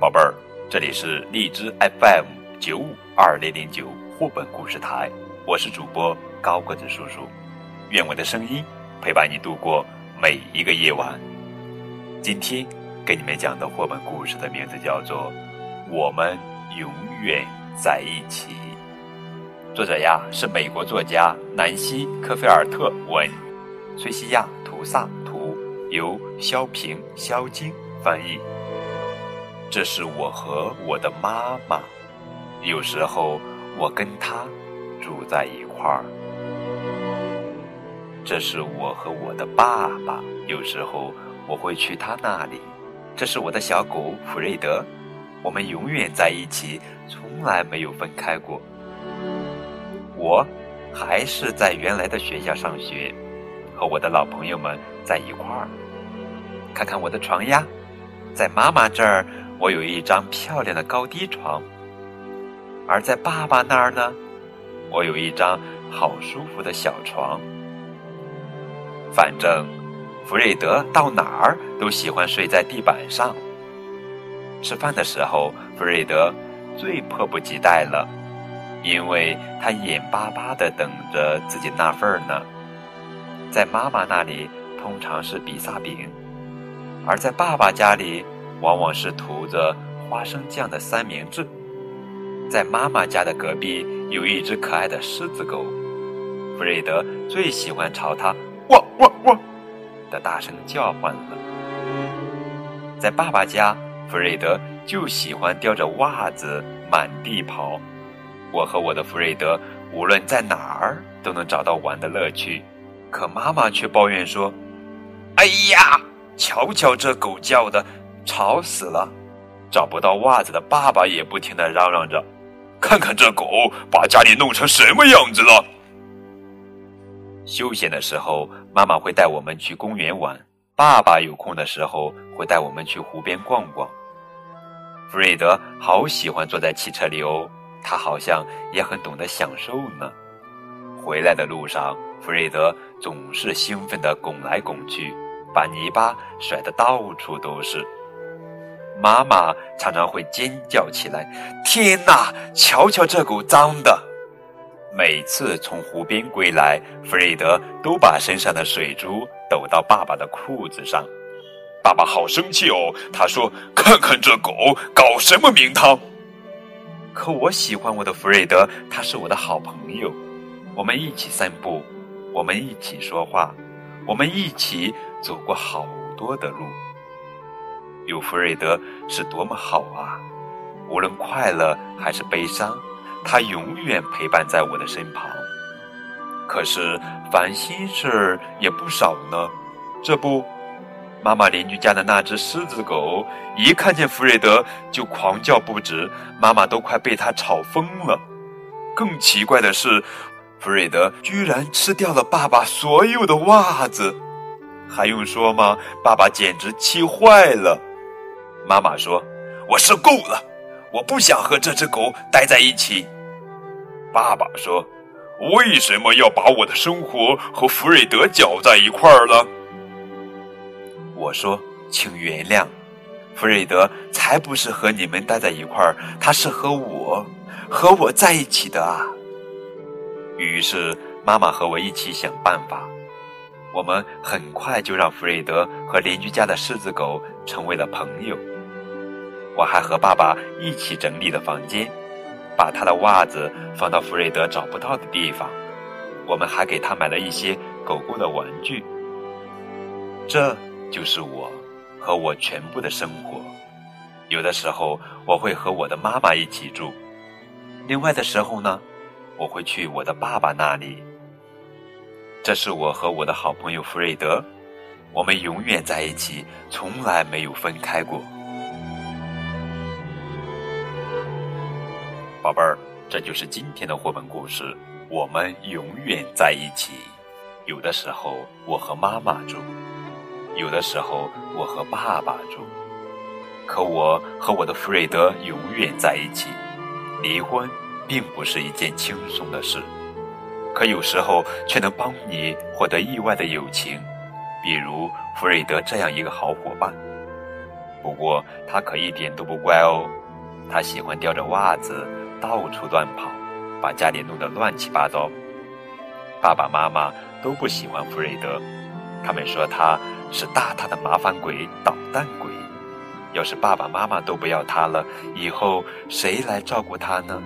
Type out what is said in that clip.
宝贝儿，这里是荔枝 FM 九五二零零九绘本故事台，我是主播高个子叔叔，愿我的声音陪伴你度过每一个夜晚。今天给你们讲的绘本故事的名字叫做《我们永远在一起》，作者呀是美国作家南希·科菲尔特文，崔西亚·图萨图，由肖平、肖晶翻译。这是我和我的妈妈，有时候我跟她住在一块儿。这是我和我的爸爸，有时候我会去他那里。这是我的小狗福瑞德，我们永远在一起，从来没有分开过。我还是在原来的学校上学，和我的老朋友们在一块儿。看看我的床呀，在妈妈这儿。我有一张漂亮的高低床，而在爸爸那儿呢，我有一张好舒服的小床。反正弗瑞德到哪儿都喜欢睡在地板上。吃饭的时候，弗瑞德最迫不及待了，因为他眼巴巴的等着自己那份儿呢。在妈妈那里通常是比萨饼，而在爸爸家里。往往是涂着花生酱的三明治。在妈妈家的隔壁有一只可爱的狮子狗，弗瑞德最喜欢朝它“汪汪汪”的大声叫唤了。在爸爸家，弗瑞德就喜欢叼着袜子满地跑。我和我的弗瑞德无论在哪儿都能找到玩的乐趣，可妈妈却抱怨说：“哎呀，瞧瞧这狗叫的！”吵死了！找不到袜子的爸爸也不停的嚷嚷着：“看看这狗把家里弄成什么样子了！”休闲的时候，妈妈会带我们去公园玩；爸爸有空的时候会带我们去湖边逛逛。弗瑞德好喜欢坐在汽车里哦，他好像也很懂得享受呢。回来的路上，弗瑞德总是兴奋地拱来拱去，把泥巴甩得到处都是。妈妈常常会尖叫起来：“天哪，瞧瞧这狗脏的！”每次从湖边归来，弗瑞德都把身上的水珠抖到爸爸的裤子上。爸爸好生气哦，他说：“看看这狗搞什么名堂！”可我喜欢我的弗瑞德，他是我的好朋友。我们一起散步，我们一起说话，我们一起走过好多的路。有弗瑞德是多么好啊！无论快乐还是悲伤，他永远陪伴在我的身旁。可是烦心事儿也不少呢。这不，妈妈邻居家的那只狮子狗一看见弗瑞德就狂叫不止，妈妈都快被它吵疯了。更奇怪的是，弗瑞德居然吃掉了爸爸所有的袜子，还用说吗？爸爸简直气坏了。妈妈说：“我受够了，我不想和这只狗待在一起。”爸爸说：“为什么要把我的生活和弗瑞德搅在一块儿了？”我说：“请原谅，弗瑞德才不是和你们待在一块儿，他是和我，和我在一起的啊。”于是妈妈和我一起想办法，我们很快就让弗瑞德和邻居家的狮子狗成为了朋友。我还和爸爸一起整理了房间，把他的袜子放到弗瑞德找不到的地方。我们还给他买了一些狗狗的玩具。这就是我和我全部的生活。有的时候我会和我的妈妈一起住，另外的时候呢，我会去我的爸爸那里。这是我和我的好朋友弗瑞德，我们永远在一起，从来没有分开过。宝贝儿，这就是今天的绘本故事。我们永远在一起。有的时候我和妈妈住，有的时候我和爸爸住。可我和我的弗瑞德永远在一起。离婚并不是一件轻松的事，可有时候却能帮你获得意外的友情，比如弗瑞德这样一个好伙伴。不过他可一点都不乖哦，他喜欢叼着袜子到处乱跑，把家里弄得乱七八糟。爸爸妈妈都不喜欢弗瑞德，他们说他是大大的麻烦鬼、捣蛋鬼。要是爸爸妈妈都不要他了，以后谁来照顾他呢？